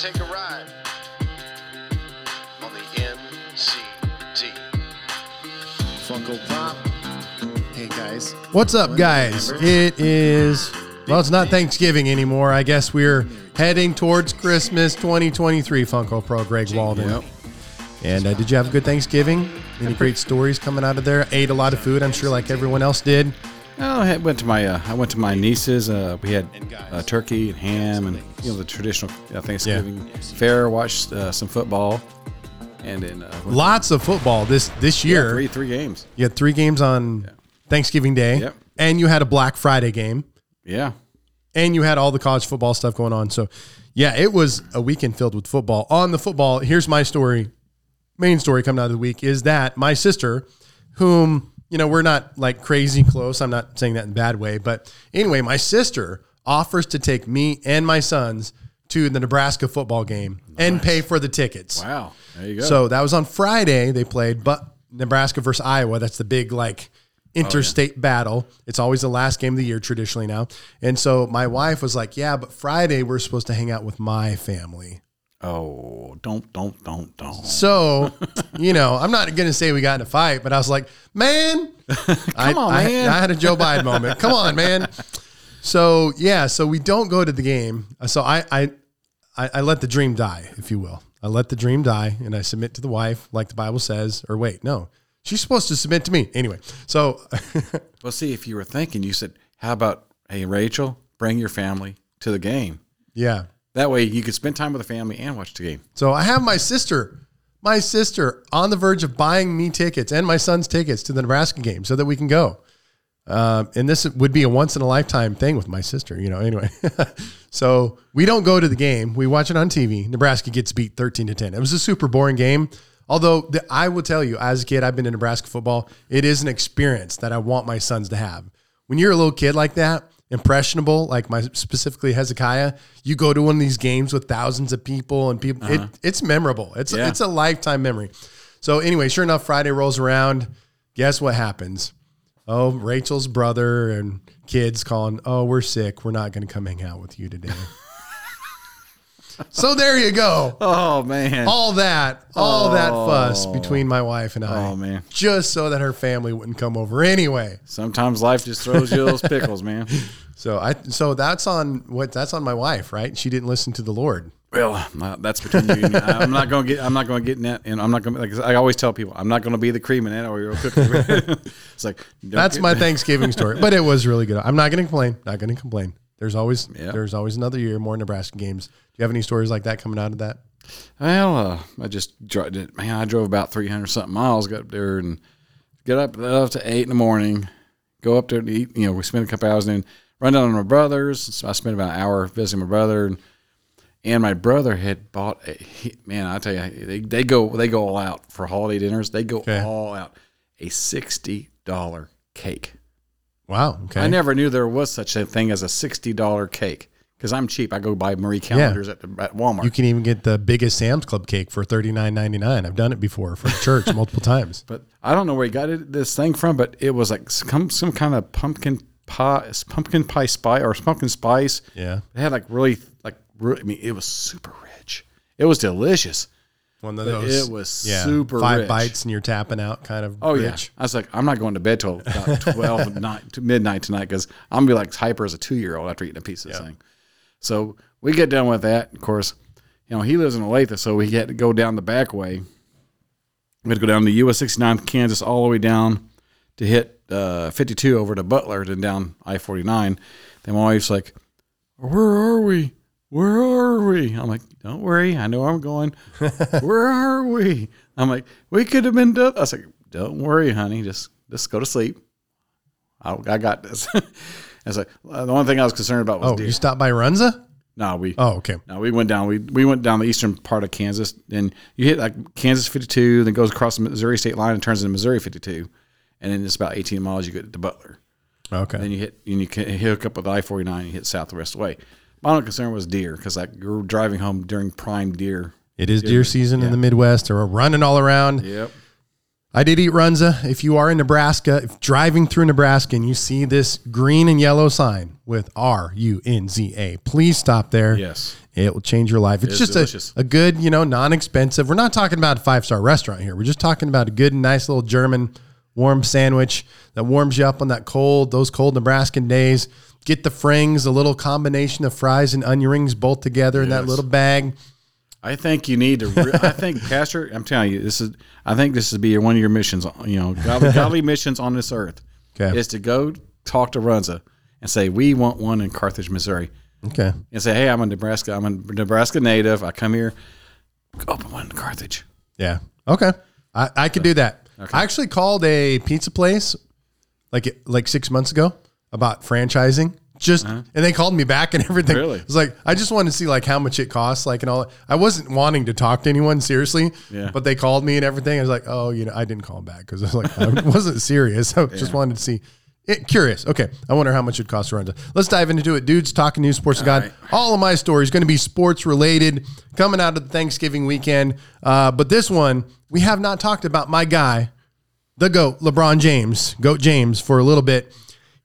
take a ride on the NCT. Funko Pop. Hey guys. What's up, guys? It is, well, it's not Thanksgiving anymore. I guess we're heading towards Christmas 2023, Funko Pro Greg Walden. Yep. And uh, did you have a good Thanksgiving? Any great stories coming out of there? Ate a lot of food, I'm sure, like everyone else did. Oh, I went to my uh, I went to my niece's. Uh, we had uh, turkey and ham and you know the traditional uh, Thanksgiving fair. Watched uh, some football, and then uh, Lots of football this this yeah, year. three three games. You had three games on Thanksgiving Day, Yep. and you had a Black Friday game, Yeah, and you had all the college football stuff going on. So, yeah, it was a weekend filled with football. On the football, here's my story. Main story coming out of the week is that my sister, whom you know we're not like crazy close. I'm not saying that in a bad way, but anyway, my sister offers to take me and my sons to the Nebraska football game and pay for the tickets. wow, there you go. So that was on Friday. They played, but Nebraska versus Iowa. That's the big like oh, interstate battle. It's always the last game of the year traditionally now. And so my wife was like, "Yeah, but Friday we're supposed to hang out with my family." Oh, don't don't don't don't. So, you know, I'm not going to say we got in a fight, but I was like, "Man, Come on, I, man. I had a Joe Biden moment. Come on, man." So yeah, so we don't go to the game. So I I I, I let the dream die, if you will. I let the dream die, and I submit to the wife, like the Bible says. Or wait, no, she's supposed to submit to me anyway. So Well, see, if you were thinking, you said, "How about hey Rachel, bring your family to the game." yeah, That way, you could spend time with the family and watch the game. so I have my sister, my sister, on the verge of buying me tickets and my son's tickets to the Nebraska game, so that we can go. Um, and this would be a once in a lifetime thing with my sister, you know. Anyway, so we don't go to the game; we watch it on TV. Nebraska gets beat thirteen to ten. It was a super boring game. Although the, I will tell you, as a kid, I've been in Nebraska football. It is an experience that I want my sons to have. When you're a little kid like that, impressionable, like my specifically Hezekiah, you go to one of these games with thousands of people and people. It, uh-huh. it's memorable. It's Yeah. it's a lifetime memory. So anyway, sure enough, Friday rolls around. Guess what happens? Oh, Rachel's brother and kids calling, oh, we're sick. We're not going to come hang out with you today. So there you go. Oh man. All that, all that fuss between my wife and I. Oh, man. Just so that her family wouldn't come over anyway. Sometimes life just throws you those pickles, man. So I, so that's on what that's on my wife, right? She didn't listen to the Lord. Well, uh, that's between you and me. I'm not going to get. I'm not going to get in that. And I'm not going. Like I always tell people, I'm not going to be the cream in that or you'll cook. it. it's like That's my Thanksgiving story, but it was really good. I'm not going to complain. Not going to complain. There's always Yeah. there's always another year more Nebraska games. Do you have any stories like that coming out of that? Well, uh, I just drove. Man, I drove about 300 something miles. Got up there and get up up to eight in the morning. Go up there to eat. You know, we spent a couple hours and then run down to my brother's. So I spent about an hour visiting my brother and. And my brother had bought a man. I tell you, they, they go they go all out for holiday dinners. They go Okay. all out. A sixty dollar cake. Wow. Okay. I never knew there was such a thing as a sixty dollar cake because I'm cheap. I go buy Marie Callender's at, the, at Walmart. You can even get the biggest Sam's Club cake for thirty nine ninety nine. I've done it before for church multiple times. but I don't know where he got it, this thing from. But it was like some some kind of pumpkin pie, pumpkin pie spice or pumpkin spice. Yeah. It had like really like re- I mean it was super rich. It was delicious. One of But those. it was super five rich. bites and you're tapping out kind of. Oh yeah. I was like, I'm not going to bed till about twelve night to midnight tonight because I'm gonna be like hyper as a two year old after eating a piece of this thing. So we get done with that. Of course, you know he lives in Olathe, so we had to go down the back way. We had to go down the US 69 Kansas all the way down to hit uh, 52 over to Butler, then down I 49. Then my wife's like, "Where are we? Where are we?" I'm like, "Don't worry, I know where I'm going. Where are we?" I'm like, "We could have been done." I was like, "Don't worry, honey. Just just go to sleep. I, I got this." I was like, the only thing I was concerned about was Oh, deer. you stopped by Runza? no, we Oh, okay. no, we went down. We we went down the eastern part of Kansas, and you hit like Kansas 52, then goes across the Missouri state line and turns into Missouri 52, and then it's about 18 miles. You get to Butler. Okay. Then you hit and you can hook up with I 49 and you hit south the rest of the way. My only concern was deer because like you're driving home during prime deer. It is deer season in the Midwest. They're running all around. Yep. I did eat Runza. If you are in Nebraska, if driving through Nebraska and you see this green and yellow sign with R U N Z A, please stop there. Yes. It will change your life. It's just a, a good, you know, non expensive. We're not talking about a five star restaurant here. We're just talking about a good, nice little German warm sandwich that warms you up on that cold, those cold Nebraskan days. Get the frings, a little combination of fries and onion rings both together in that little bag. I think you need to. Re- I think, Pastor, I'm telling you, this is. I think this would be one of your missions. You know, godly, godly missions on this earth Okay. is to go talk to Runza and say we want one in Carthage, Missouri, Okay. and say, hey, I'm a Nebraska. I'm a Nebraska native. I come here. Open one in Carthage. Yeah. Okay. I, I could do that. I actually called a pizza place like like six months ago about franchising. Just and they called me back and everything. Uh-huh. Really? It was like I just wanted to see like how much it costs, like and all. that. I wasn't wanting to talk to anyone seriously. Yeah. But they called me and everything. I was like, oh, you know, I didn't call them back because I was like, I wasn't serious. I just wanted to see. It, curious. Okay. I wonder how much it costs to run. Let's dive into it. Dudes talking news, sports God. right. All of my stories going to be sports related coming out of the Thanksgiving weekend. Uh, but this one, we have not talked about my guy, the GOAT, LeBron James, GOAT James, for a little bit.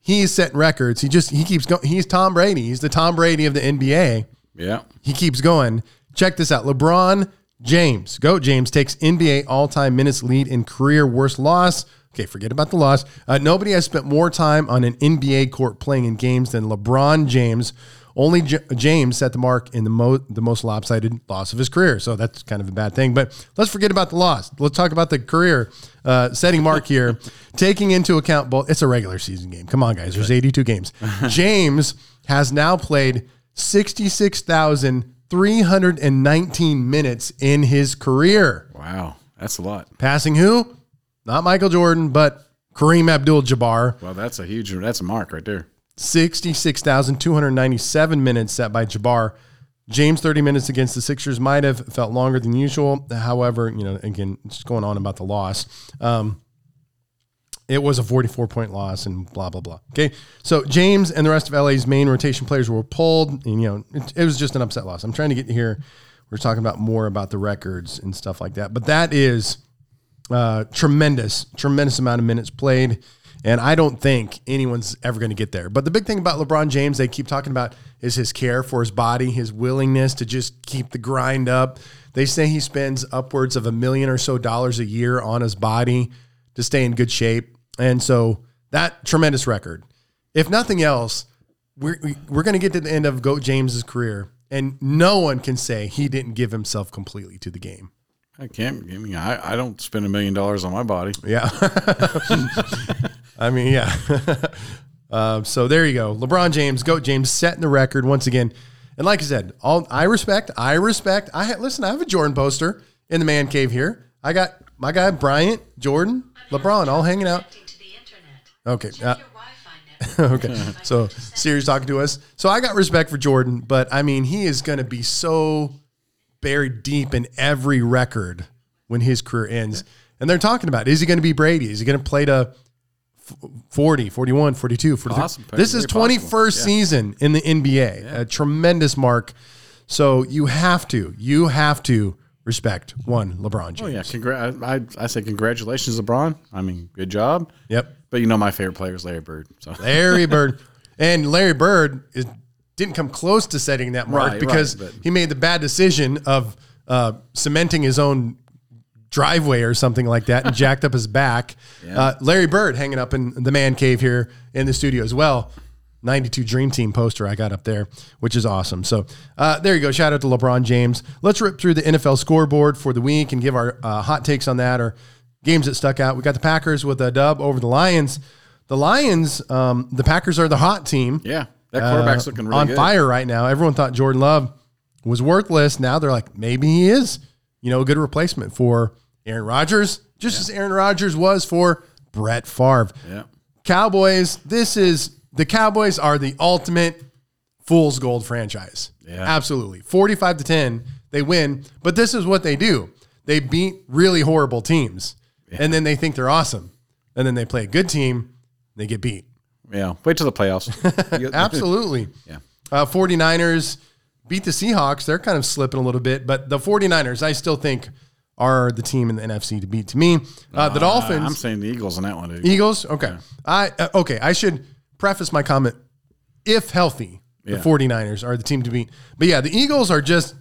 He's setting records. He just, he keeps going. He's Tom Brady. He's the Tom Brady of the NBA. Yeah. He keeps going. Check this out. LeBron James, GOAT James, takes NBA all time minutes lead in career worst loss. Okay, forget about the loss. Uh, nobody has spent more time on an NBA court playing in games than LeBron James. Only J- James set the mark in the, mo- the most lopsided loss of his career. So that's kind of a bad thing. But let's forget about the loss. Let's talk about the career uh, setting mark here, taking into account both. It's a regular season game. Come on, guys. There's 82 games. James has now played 66,319 minutes in his career. Wow. That's a lot. Passing who? Not Michael Jordan, but Kareem Abdul Jabbar. Well, that's a huge. That's a mark right there. 66,297 minutes set by Jabbar. James 30 minutes against the Sixers might have felt longer than usual. However, you know, again, just going on about the loss. Um, it was a 44 point loss and blah, blah, blah. Okay. So James and the rest of LA's main rotation players were pulled. And, you know, it, it was just an upset loss. I'm trying to get here. We're talking about more about the records and stuff like that. But that is uh, tremendous, tremendous amount of minutes played. And I don't think anyone's ever going to get there. But the big thing about LeBron James, they keep talking about, is his care for his body, his willingness to just keep the grind up. They say he spends upwards of a million or so dollars a year on his body to stay in good shape. And so that tremendous record. If nothing else, we're, we- we're going to get to the end of Goat James's career, and no one can say he didn't give himself completely to the game. I can't. I mean, I, I don't spend a million dollars on my body. Yeah. I mean, yeah. um, so there you go. LeBron James, GOAT James, setting the record once again. And like I said, all I respect, I respect. I ha- listen. I have a Jordan poster in the man cave here. I got my guy Bryant, Jordan, LeBron, all hanging out. Okay. Uh, okay. So Siri's talking to us. So I got respect for Jordan, but I mean, he is going to be so buried deep in every record when his career ends. And they're talking about, is he going to be Brady? Is he going to play to 40, 41, 42, 43? Possible. This is 21st. Yeah. season in the NBA. A tremendous mark. So you have to, you have to respect one LeBron James. Oh yeah, congra- I, I I say congratulations, LeBron. I mean, good job. Yep. But you know, my favorite player is Larry Bird. So Larry Bird. And Larry Bird is, didn't come close to setting that mark Right, because right, he made the bad decision of uh, cementing his own driveway or something like that and jacked up his back. Uh, Larry Bird hanging up in the man cave here in the studio as well. 92 Dream Team poster I got up there, which is awesome. So uh, there you go. Shout out to LeBron James. Let's rip through the NFL scoreboard for the week and give our uh, hot takes on that or games that stuck out. We got the Packers with a dub over the Lions. The Lions, um, the Packers are the hot team yeah, that quarterback's uh, looking really on good. fire right now. Everyone thought Jordan Love was worthless. Now they're like, maybe he is, you know, a good replacement for Aaron Rodgers, just as Aaron Rodgers was for Brett Favre. Yeah, Cowboys, this is the Cowboys are the ultimate fool's gold franchise. Yeah. Absolutely. 45 to 10, they win, but this is what they do. They beat really horrible teams. And then they think they're awesome. And then they play a good team, they get beat. yeah. Wait till the playoffs. Absolutely. Yeah. Uh, 49ers beat the Seahawks. They're kind of slipping a little bit, but the 49ers, I still think, are the team in the NFC to beat. To me, uh, the Dolphins. I'm saying the Eagles on that one. Dude. Eagles. Okay. I uh, okay. I should preface my comment. If healthy, Yeah. the 49ers are the team to beat. But yeah, the Eagles are just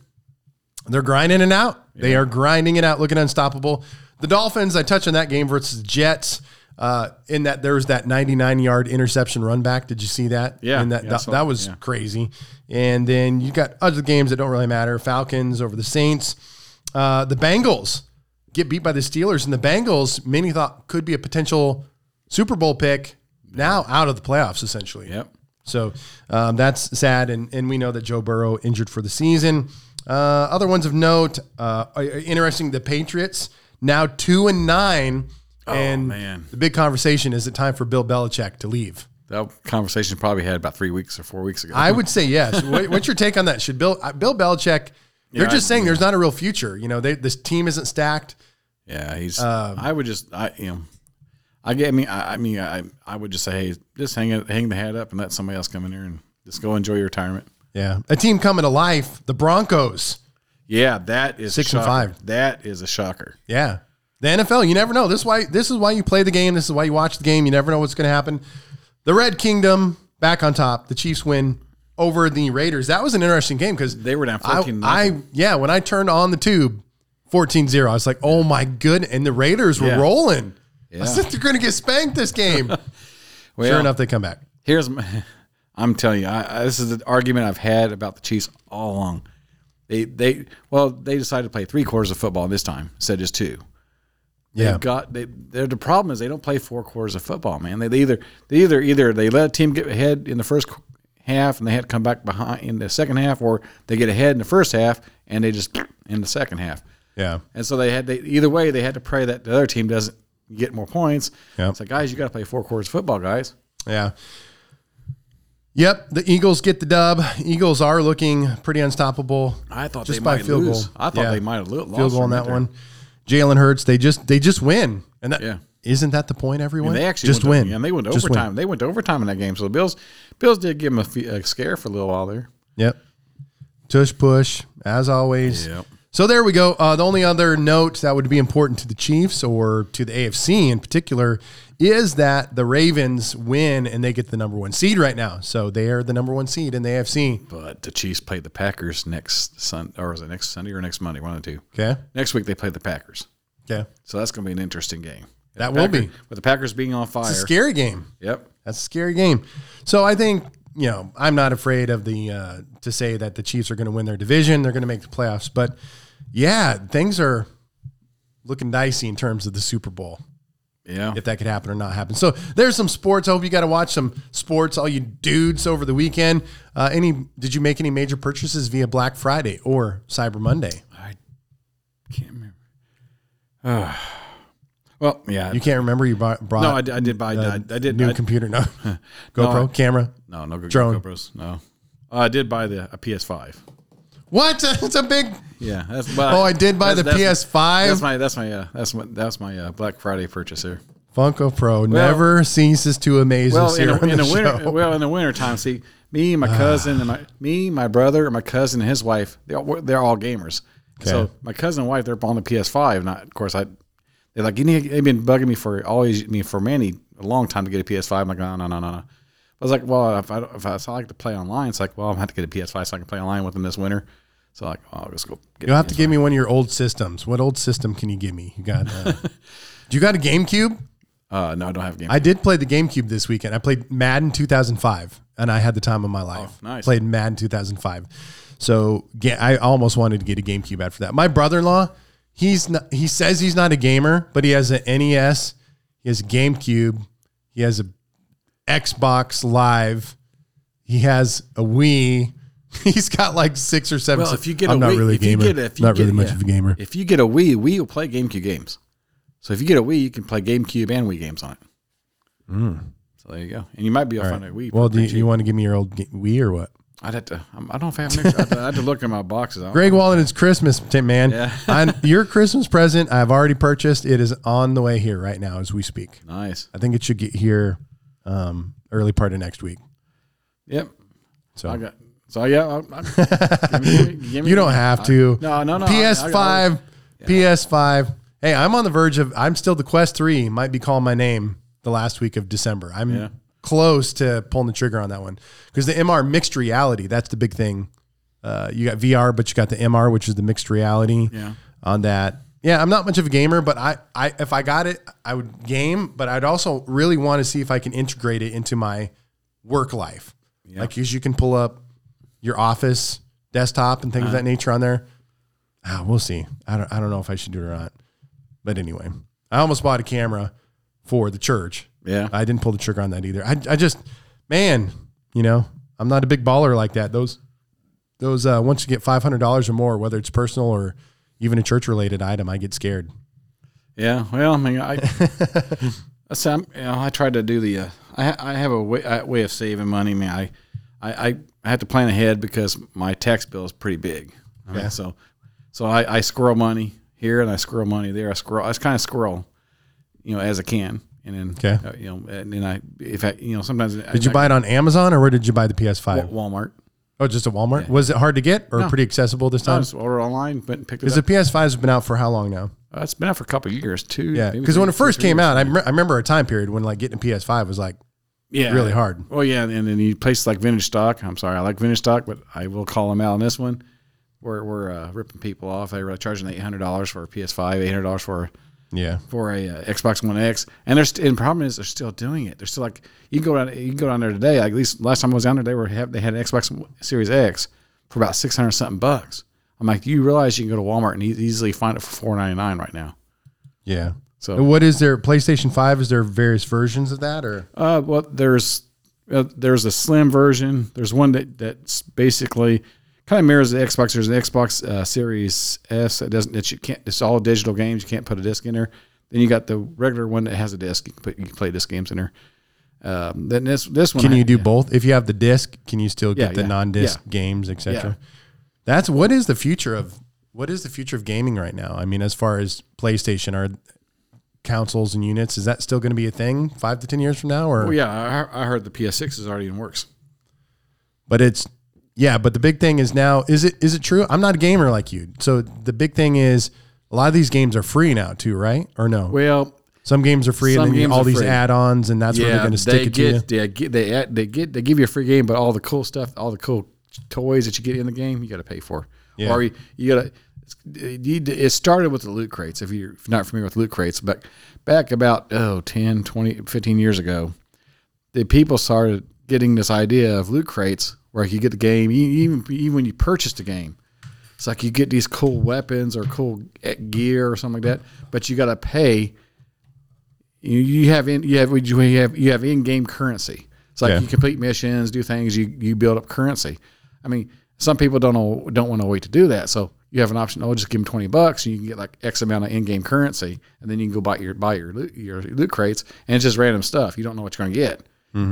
they're grinding it out. They are grinding it out, looking unstoppable. The Dolphins. I touched on that game versus the Jets. Uh, in that there was that 99 yard interception run back. Did you see that? Yeah. And that Yeah, that, that that, was yeah. crazy. And then you got other games that don't really matter. Falcons over the Saints. Uh, the Bengals get beat by the Steelers, and the Bengals many thought could be a potential Super Bowl pick. Now out of the playoffs, essentially. Yep. So um, that's sad, and and we know that Joe Burrow injured for the season. Uh, other ones of note, uh, interesting. The Patriots now two and nine, and man. the big conversation is it time for Bill Belichick to leave? That conversation probably had about three weeks or four weeks ago. I would say yes. What's your take on that? Should Bill uh, Bill Belichick? They're Yeah, just saying there's not a real future. You know, they, this team isn't stacked. yeah, he's. Um, I would just. I you know. I get. I mean. I, I mean. I. I would just say, hey, just hang it, hang the hat up, and let somebody else come in here and just go enjoy your retirement. Yeah, a team coming to life. The Broncos. Yeah, that is Six a and five. That is a shocker. Yeah. The NFL, you never know. This is why this is why you play the game. This is why you watch the game. You never know what's going to happen. The Red Kingdom back on top. The Chiefs win over the Raiders. That was an interesting game because They were down I, 14 I nothing. yeah, when I turned on the tube 14-0, I was like, "Oh my goodness." And the Raiders were Yeah. rolling. I said they're going to get spanked this game. Well, sure enough they come back. Here's, my, I'm telling you, I, I, this is the argument I've had about the Chiefs all along. They, they, well, they decided to play three quarters of football this time instead of just two. Yeah. They've got they. The problem is they don't play four quarters of football, man. They, they either they either either they let a team get ahead in the first half and they had to come back behind in the second half, or they get ahead in the first half and they just in the second half. Yeah. And so they had they either way they had to pray that the other team doesn't get more points. Yep. It's like guys, you got to play four quarters football, guys. Yeah. Yep, the Eagles get the dub. Eagles are looking pretty unstoppable. I thought just they by might field lose. goal. I thought Yeah. they might have lo- lost field goal on that there. one. Jalen Hurts, they just they just win, and that Yeah. Not that the point? Everyone And they actually just win, To, and they went to Just win. overtime. They went to overtime in that game. So the Bills, Bills did give them a, a scare for a little while there. Yep, tush push as always. Yep. So there we go. Uh, the only other note that would be important to the Chiefs or to the AFC in particular is that the Ravens win and they get the number one seed right now. So they are the number one seed in the AFC. But the Chiefs play the Packers next Sun or is it next Sunday or next Monday? One of the two. Okay. Next week they play the Packers. Okay. So that's going to be an interesting game. That will be. with the Packers being on fire. It's a scary game. Yep. That's a scary game. So I think you know I'm not afraid of the uh, to say that the Chiefs are going to win their division. They're going to make the playoffs. But yeah, things are looking dicey in terms of the Super Bowl. Yeah. If that could happen or not happen. So there's some sports. I hope you got to watch some sports, all you dudes over the weekend. Uh, any? Did you make any major purchases via Black Friday or Cyber Monday? I can't remember. well, yeah. You can't remember you bought, brought no, I, did- I did buy. I, I did. new I, computer. No, GoPro I- camera. no, no, Drone. GoPros. No. Uh, I did buy the a PS5. What? It's a big. Yeah. That's, but Oh, I did buy that's- the that's- PS5. That's my. That's my. Uh, that's my. That's my uh, Black Friday purchase here. Funko Pro never ceases to amaze Well, us in, here the, on in the, the winter, show. well, in the winter time, see, me, my cousin, and my me, my brother, and my cousin and his wife, they all, they're all gamers. Okay. So my cousin and wife, they're on the PS5. Not, of course, I. They're like, you need. They've been bugging me for always. I mean, for many a long time to get a PS5. I'm like, no, no, no, no, no. I was like, well, if I if I, if I like to play online, it's like, well, I'm gonna have to get a PS5 so I can play online with them this winter. So like, oh, I'll just go. Get You'll have to give me one of your old systems. What old system can you give me? You got? Uh, do you got a GameCube? Uh, no, I don't have a game. I did play the GameCube this weekend. I played Madden 2005, and I had the time of my life. Oh, nice. Played Madden 2005. So ga- I almost wanted to get a GameCube after that. My brother-in-law, he's not, he says he's not a gamer, but he has an NES, he has a GameCube, he has a Xbox Live, he has a Wii. He's got like six or seven. Well, if you get I'm a not Wii, really a gamer. get a- if you not get- really much yeah. of a gamer. If you get a Wii, Wii will play GameCube games. So if you get a Wii, you can play GameCube and Wii games on it. Hmm. So there you go, and you might be able to find a Wii. Well, do you, you want to give me your old Wii or what? I'd have to. I'm- I don't know if I have. Extra, I'd, have to- I'd have to look in my boxes. Greg Walden, it's Christmas, Tim, man. Yeah. Your Christmas present, I've already purchased. It is on the way here right now as we speak. Nice. I think it should get here um, early part of next week. Yep. So I got. So yeah. I, I, give me, give me, give me- you don't have to. No, no, no. PS5. I- I- PS5. Hey, I'm on the verge of. I'm still the Quest Three might be calling my name the last week of December. I'm Yeah. Close to pulling the trigger on that one because the MR mixed reality. That's the big thing. Uh, you got VR, but you got the MR, which is the mixed reality. Yeah. On that, yeah, I'm not much of a gamer, but I, I, if I got it, I would game. But I'd also really want to see if I can integrate it into my work life. Like, because you can pull up your office desktop and things of that nature on there. Ah, we'll see. I don't, I don't know if I should do it or not. But anyway, I almost bought a camera for the church. Yeah. I didn't pull the trigger on that either. I, I just, man, you know, I'm not a big baller like that. Those, those, uh, once you get $500 or more, whether it's personal or even a church related item, I get scared. Yeah, well, I mean, I, I you know, I tried to do the, uh, I, I have a way, a way of saving money. I mean, I, I, I, I have to plan ahead because my tax bill is pretty big. I mean, Yeah. so, so I, I squirrel money here and I squirrel money there. I squirrel, I kind of squirrel, you know, as I can. And then, Okay. uh, you know, and then I, if I, you know, sometimes Did you buy it on Amazon or where did you buy the PS5? Walmart? oh, just at Walmart? Was it hard to get or No. pretty accessible this I time? just ordered online, went and picked it Because the PS5 has been out for how long now? Uh, it's been out for a couple of years, too. Yeah, because when it first came years. out, I, me- I remember a time period when like getting a PS5 was like yeah, really hard. Well, yeah, and then you places like Vintage Stock. I'm sorry, I like Vintage Stock, but I will call them out on this one. We're we're uh, ripping people off. They were charging eight hundred dollars for a PS5, eight hundred dollars for yeah. for a uh, Xbox One X, and they're st- and the problem is they're still doing it. They're still like you can go down you can go down there today. Like at least last time I was down there, they were have, they had an Xbox Series X for about six hundred something bucks. I'm like, you realize you can go to Walmart and e- easily find it for four ninety nine right now. Yeah. So- And what is there? PlayStation 5, is there various versions of that or? Uh, well, there's uh, there's a slim version. There's one that that's basically kind of mirrors the Xbox. There's an Xbox uh, Series S that doesn't that you can't. It's all digital games. You can't put a disc in there. Then you got the regular one that has a disc. You can put you can play disc games in there. Um, then this this one Can I- you do both? If you have the disc, can you still get Yeah, the yeah, non-disc yeah. games, etc.? Yeah. That's what is the future of what is the future of gaming right now? I mean, as far as PlayStation are consoles and units, is that still going to be a thing five to ten years from now? Or Oh yeah, I, I heard the PS6 is already in works. but it's yeah. But the big thing is now is it is it true? I'm not a gamer like you, so the big thing is a lot of these games are free now too, right? Or no? Well, Some games are free, and then you, all these free. add-ons, and that's where they're going to stick it to you. get, they get they add, they get they give you a free game, but all the cool stuff, all the cool toys that you get in the game, you got to pay for. Yeah. Or you, you got to. It started with the loot crates. If you're not familiar with loot crates, but back about oh 10, 20, 15 years ago, the people started getting this idea of loot crates where you get the game, even even when you purchase the game. It's like you get these cool weapons or cool eh, gear or something like that, but you got to pay you, you have in you have you have you have in game currency. It's like Yeah. you complete missions, do things, you you build up currency. I mean, some people don't know don't want to wait to do that, so you have an option. Oh, just give them twenty bucks, and you can get like X amount of in game currency, and then you can go buy your buy your loot, your loot crates, and it's just random stuff. You don't know what you're going to get.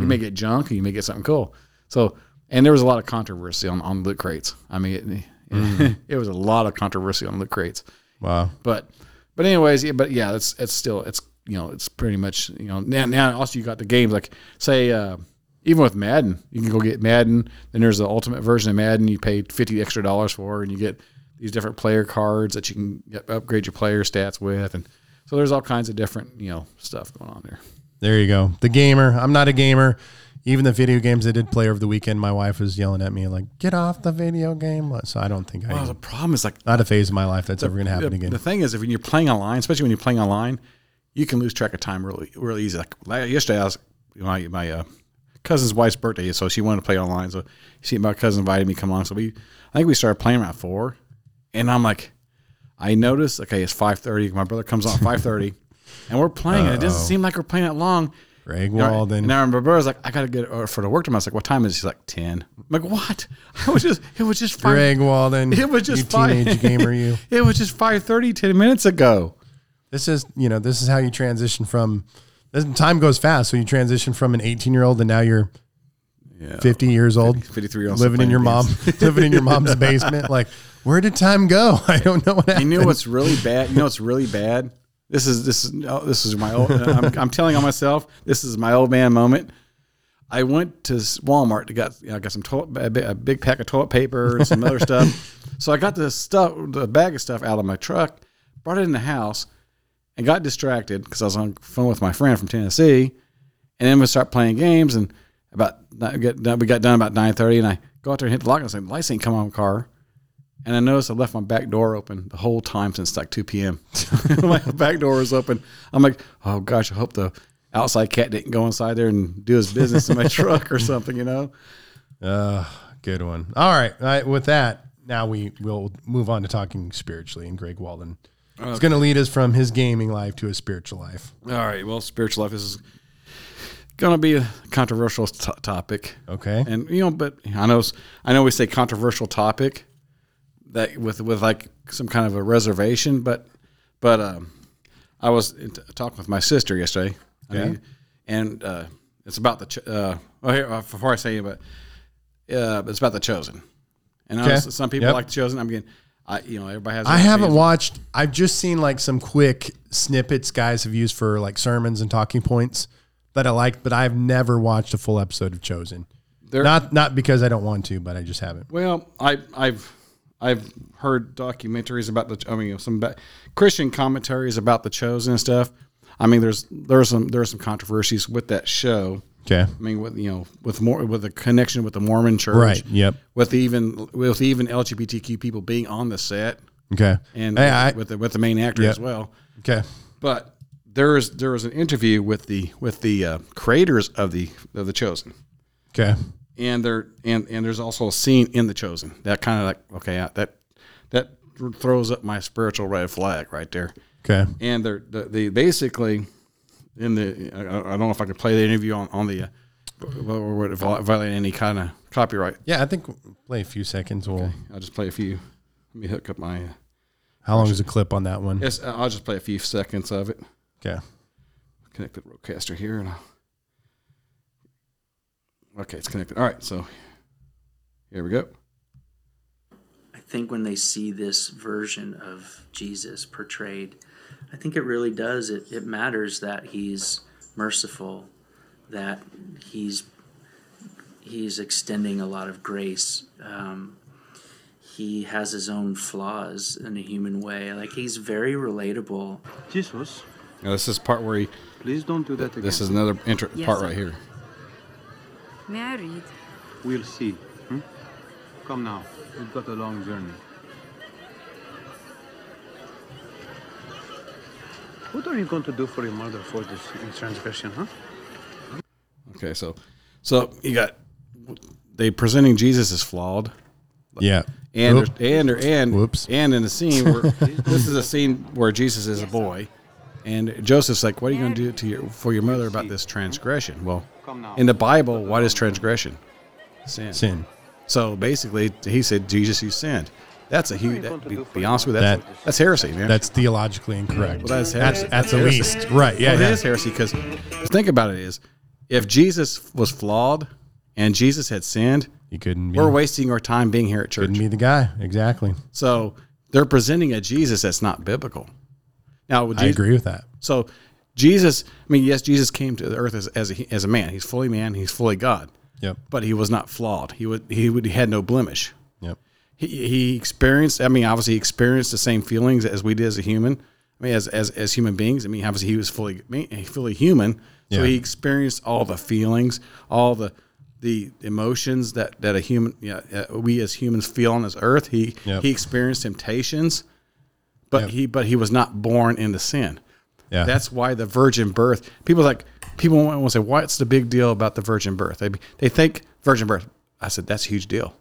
You may get junk, or you may get something cool. So, and there was a lot of controversy on on loot crates. I mean, it, it was a lot of controversy on loot crates. Wow. But but anyways, yeah, but yeah, it's it's still it's you know it's pretty much you know now now also you got the games like say uh, even with Madden you can go get Madden then there's the ultimate version of Madden you pay fifty extra dollars for and you get these different player cards that you can get, upgrade your player stats with and so there's all kinds of different you know stuff going on there. There you go. The gamer. I'm not a gamer. Even the video games I did play over the weekend, my wife was yelling at me like, "Get off the video game." So I don't think I. Well, the problem is like not a phase of my life that's ever going to happen the, again. The thing is, if you're playing online, especially when you're playing online, you can lose track of time really, really easy. Like yesterday, I was my my uh, cousin's wife's birthday, so she wanted to play online. So she, my cousin invited me to come along. So we, I think we started playing around four, and I'm like, I noticed, okay, it's five thirty. My brother comes on at five thirty, and we're playing. and It doesn't seem like we're playing that long. Greg You Walden. And now my brother's like, I gotta get uh, for the work tomorrow. I was like, what time is it? He's like ten. I'm like, what? I was just, it was just five. Greg Walden. It was just you teenage gamer. You. It was just 5:30 10 minutes ago. This is you know this is how you transition from. This, time goes fast, so you transition from an 18 year old and now you're Yeah. 50 years old, 53 year old living in your mom, living in your mom's basement. Like, where did time go? I don't know what You happened. know what's really bad? You know what's really bad? This is this is oh, this is my old. I'm, I'm telling on myself. This is my old man moment. I went to Walmart to got I got some toilet, a bi- a big pack of toilet paper and some other stuff. So I got the stuff, the bag of stuff out of my truck, brought it in the house, and got distracted because I was on phone with my friend from Tennessee, and then we start playing games. And about we got done, about nine thirty, and I go out there and hit the lock, and I like, "Lights ain't come on car." And I noticed I left my back door open the whole time since like 2 p.m. my back door was open. I'm like, oh gosh, I hope the outside cat didn't go inside there and do his business in my truck or something, you know? Uh, good one. All right. All right. With that, now we will move on to talking spiritually. And Greg Walden is going to lead us from his gaming life to his spiritual life. All right. Well, spiritual life is going to be a controversial t- topic. Okay. And you know, but I know I know we say controversial topic that with with like some kind of a reservation, but but um, I was in- talking with my sister yesterday. I Yeah. mean, and uh, it's about the ch- uh, well, here, uh, before I say it, but uh, it's about the chosen. And I Okay. was, some people Yep. like the chosen. I'm getting, I you know, everybody has. I haven't opinions. watched, I've just seen like some quick snippets guys have used for like sermons and talking points that I like, but I've never watched a full episode of Chosen. There- Not not because I don't want to, but I just haven't. Well, I, I've I've heard documentaries about the. I mean, some ba- Christian commentaries about the chosen and stuff. I mean, there's there's some there's some controversies with that show. Okay. I mean, with you know, with more with the connection with the Mormon Church, Right. Yep. With even with even LGBTQ people being on the set Okay. and Hey, I- with the with the main actor Yep. as well. Okay. But there is there was an interview with the with the uh, creators of the of the chosen Okay. And there and and there's also a scene in the chosen that kind of like okay uh, that that throws up my spiritual red flag right there Okay. and they're the, the basically in the I, I don't know if I could play the interview on on the uh, or would it violate any kind of copyright Yeah, I think we'll play a few seconds. We'll. I'll just play a few let me hook up my uh, How long is the clip on that one? yes I'll just play a few seconds of it Okay. connect the RODECaster here and I'll, okay it's connected all right so here we go I think when they see this version of Jesus portrayed, I think it really does. It, it matters that he's merciful, that he's he's extending a lot of grace. Um, he has his own flaws in a human way. Like he's very relatable. Jesus, now this is part where he please don't do that again. This is another inter- Yes, part right here. May I read? We'll see. Hmm? Come now. We've got a long journey. What are you going to do for your mother for this transgression, huh? Okay, so so you got they presenting Jesus as flawed, Yeah. and Oop. there's- and and Whoops. and in the scene where this is a scene where Jesus is a boy, and Joseph's like, "What are you going to do to your for your mother about this transgression?" Well, in the Bible, what is transgression? Sin. Sin. So basically, he said, "Jesus, you sinned." That's a huge. That, be, honest with you, that's, That- that's heresy, man. That's theologically incorrect. Well, that's heresy. that's the Heresy. least. Right. Yeah. Well, yeah. it is heresy because think about it is if Jesus was flawed and Jesus had sinned, You couldn't be, we're wasting our time being here at church. couldn't be the guy. Exactly. So they're presenting a Jesus that's not biblical. Now, would I agree with that. So Jesus, I mean, yes, Jesus came to the earth as, as, a, as a man. He's fully man. He's fully God. Yep. But he was not flawed. He would he would he had no blemish. Yep. He, he experienced. I mean, obviously, he experienced the same feelings as we did as a human. I mean, as as, as human beings. I mean, obviously, he was fully fully human. So Yeah. he experienced all the feelings, all the the emotions that that a human, yeah, uh, we as humans feel on this earth. He Yep. he experienced temptations, but Yep. he but he was not born into sin. Yeah. That's why the virgin birth. People like people want to say, "What's the big deal about the virgin birth?" They they think virgin birth. I said that's a huge deal.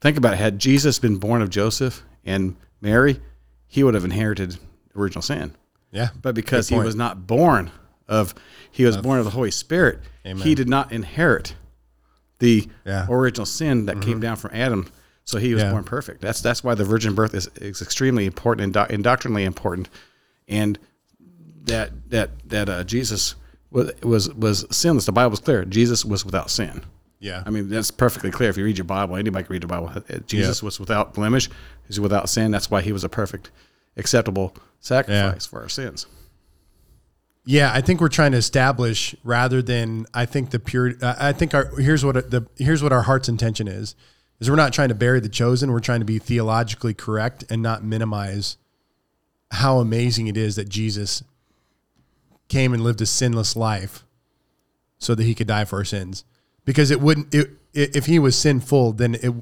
Think about it. Had Jesus been born of Joseph and Mary, he would have inherited original sin. yeah. But because he was not born of, he was born of the Holy Spirit. Amen. He did not inherit the Yeah. original sin that came down from Adam. So he was Yeah. born perfect. That's that's why the virgin birth is, is extremely important and, doc- and doctrinally important, and that that that uh, Jesus was was was sinless. The Bible is clear. Jesus was without sin. Yeah. I mean that's perfectly clear. If you read your Bible, anybody can read the Bible. Uh, Jesus Yeah. was without blemish. He's without sin. That's why he was a perfect, acceptable sacrifice for our sins. Yeah, I think we're trying to establish rather than I think the pure. Uh, I think our here's what the here's what our heart's intention is: is we're not trying to bury the chosen. We're trying to be theologically correct and not minimize how amazing it is that Jesus came and lived a sinless life so that he could die for our sins. Because it wouldn't it, if he was sinful, then it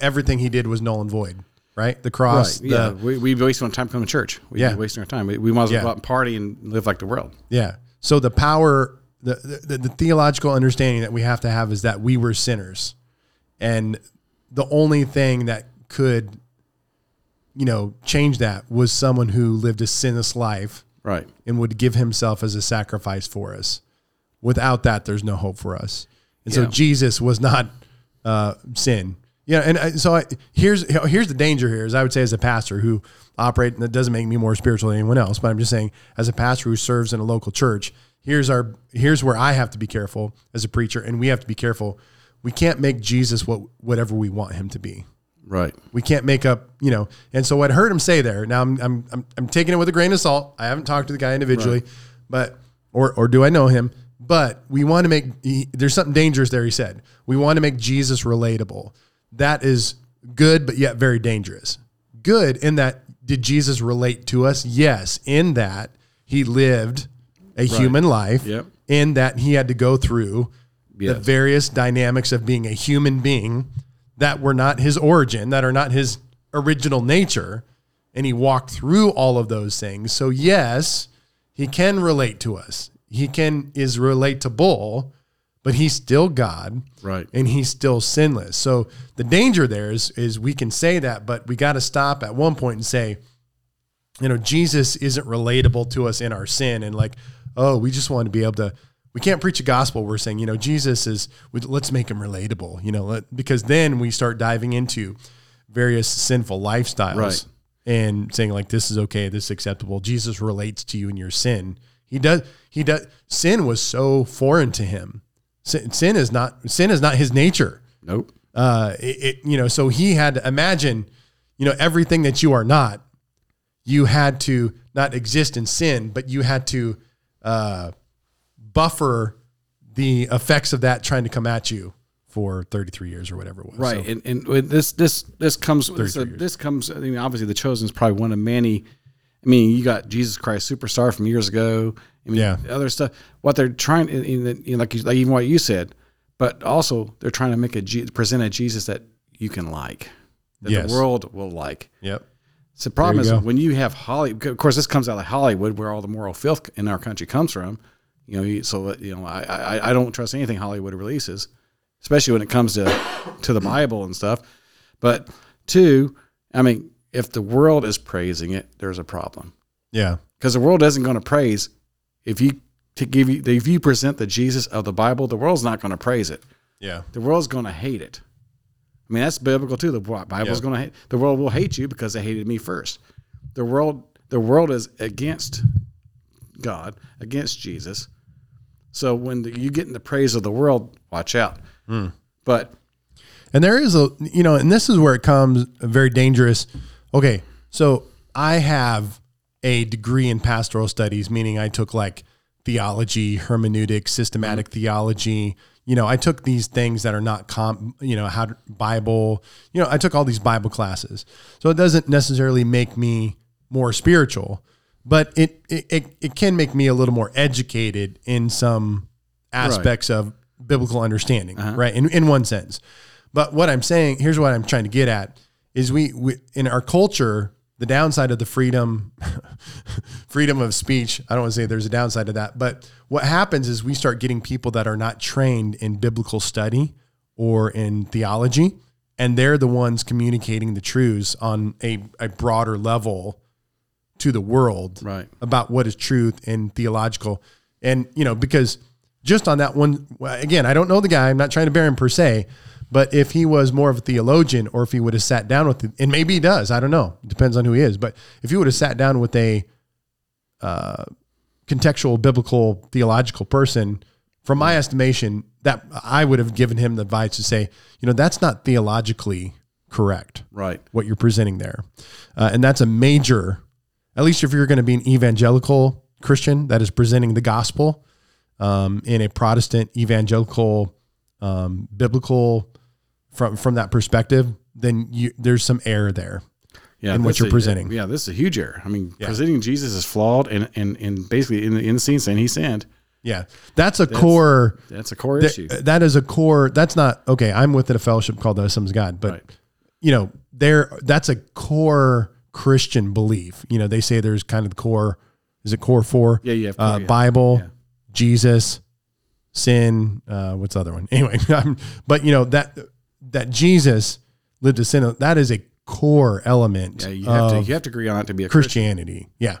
everything he did was null and void, right? The cross, Right. Yeah. the we we waste our time coming to church. We Yeah. yeah. wasting our time. We, we might as well Yeah. go out and party and live like the world. Yeah. So the power, the, the the theological understanding that we have to have is that we were sinners, and the only thing that could, you know, change that was someone who lived a sinless life Right. and would give himself as a sacrifice for us. Without that, there's no hope for us. And so Jesus was not uh, sin. Yeah, and I, so I, here's here's the danger here is I would say as a pastor who operate and that doesn't make me more spiritual than anyone else, but I'm just saying as a pastor who serves in a local church, here's our here's where I have to be careful as a preacher, and we have to be careful. We can't make Jesus what whatever we want him to be. Right. We can't make up, you know. And so what I heard him say there. Now I'm I'm I'm, I'm taking it with a grain of salt. I haven't talked to the guy individually, but or or do I know him? But we want to make he, there's something dangerous there. He said we want to make Jesus relatable. That is good, but yet very dangerous. Good in that did Jesus relate to us? Yes, in that he lived a human life. Yep. In that he had to go through the various dynamics of being a human being that were not his origin, that are not his original nature. And he walked through all of those things. So, yes, he can relate to us. He can is relatable, but he's still God. Right. And he's still sinless. So the danger there is is we can say that, but we got to stop at one point and say, you know, Jesus isn't relatable to us in our sin. And like, oh, we just want to be able to, we can't preach a gospel. We're saying, you know, Jesus is, let's make him relatable, you know, let, because then we start diving into various sinful lifestyles Right. and saying like, this is okay, this is acceptable. Jesus relates to you in your sin. He does, he does, sin was so foreign to him. Sin, sin is not, sin is not his nature Nope. uh, it, it, you know, so he had to imagine, you know, everything that you are not, you had to not exist in sin, but you had to uh, buffer the effects of that trying to come at you for 33 years or whatever it was. Right, So- and and this this this comes this, 33 years. this comes. I mean, obviously, the chosen is probably one of many. I mean, you got Jesus Christ Superstar from years ago. I mean, Yeah. other stuff. What they're trying, in, in the, you know, like you, like even what you said, but also they're trying to make a present a Jesus that you can like, that Yes. the world will like. yep. So the problem is go. when you have Hollywood. Of course, this comes out of Hollywood, where all the moral filth in our country comes from. You know, so uh, you know, I, I I don't trust anything Hollywood releases, especially when it comes to to the Bible and stuff. But two, I mean, if the world is praising it, there's a problem Yeah. because the world isn't going to praise if you to give you if you present the Jesus of the Bible, the world's not going to praise it. Yeah. The world's going to hate it. I mean, that's biblical too. The Bible's Yeah. going to hate. The world will hate you because they hated me first. The world, the world is against God, against Jesus. So when the, you get in the praise of the world, watch out. Hmm. But And there is a, you know, and this is where it comes very dangerous. Okay. So I have a degree in pastoral studies, meaning I took like theology, hermeneutics, systematic theology. You know, I took these things that are not com, you know, how to, Bible, you know, I took all these Bible classes. So it doesn't necessarily make me more spiritual, but it, it, it, it can make me a little more educated in some aspects of biblical understanding, uh-huh. right? In, in one sense. But what I'm saying, here's what I'm trying to get at is we, we in our culture, the downside of the freedom, freedom of speech. I don't want to say there's a downside to that, but what happens is we start getting people that are not trained in biblical study or in theology, and they're the ones communicating the truths on a, a broader level to the world Right. about what is truth and theological. And, you know, because just on that one, again, I don't know the guy. I'm not trying to bear him per se, but if he was more of a theologian or if he would have sat down with, and maybe he does, I don't know. It depends on who he is. But if he would have sat down with a uh, contextual, biblical, theological person, from my estimation, that I would have given him the advice to say, you know, that's not theologically correct right, what you're presenting there. Uh, and that's a major, at least if you're going to be an evangelical Christian that is presenting the gospel um, in a Protestant evangelical um, biblical from from that perspective, then you, there's some error there. in what you're is- presenting. Yeah, this is a huge error. I mean, Yeah. presenting Jesus is flawed, and and and basically in the in the scene saying he sinned. Yeah, that's a core. That's a core issue. that is a core. That's not okay. I'm within a fellowship called the of God, but Right. you know, there that's a core Christian belief. You know, they say there's kind of the core. Is it core four? Yeah, you have uh, yeah. Bible, Yeah. Jesus, sin. Uh, what's the other one? Anyway, but you know that that Jesus lived a sin. That is a core element. Yeah, you have to you have to agree on it to be a Christian. Christianity. Yeah,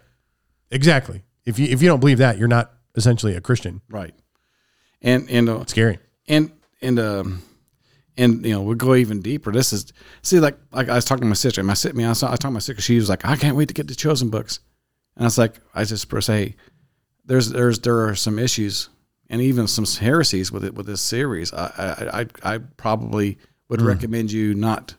exactly. If you if you don't believe that, you're not essentially a Christian. right? And and uh, Scary. and and um and you know we'll go even deeper. This is see like like I was talking to my sister. My sister, me, I was, I was talking to my sister. She was like, I can't wait to get the chosen books, and I was like, I just per se, there's there's there are some issues and even some heresies with it with this series. I I I, I probably would hmm. recommend you not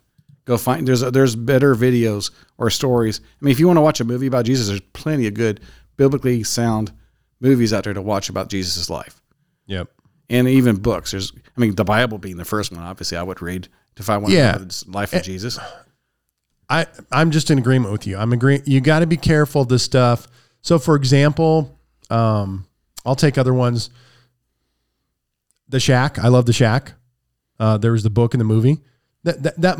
go find. There's there's better videos or stories. I mean, if you want to watch a movie about Jesus, there's plenty of good biblically sound movies out there to watch about Jesus' life Yep. And even books. There's, I mean, the Bible being the first one. Obviously, I would read if I want Yeah. to life of Jesus. I I'm just in agreement with you. I'm agreeing. You got to be careful of this stuff. So, for example, um, I'll take other ones. The Shack. I love the Shack. Uh, there was the book and the movie. That that that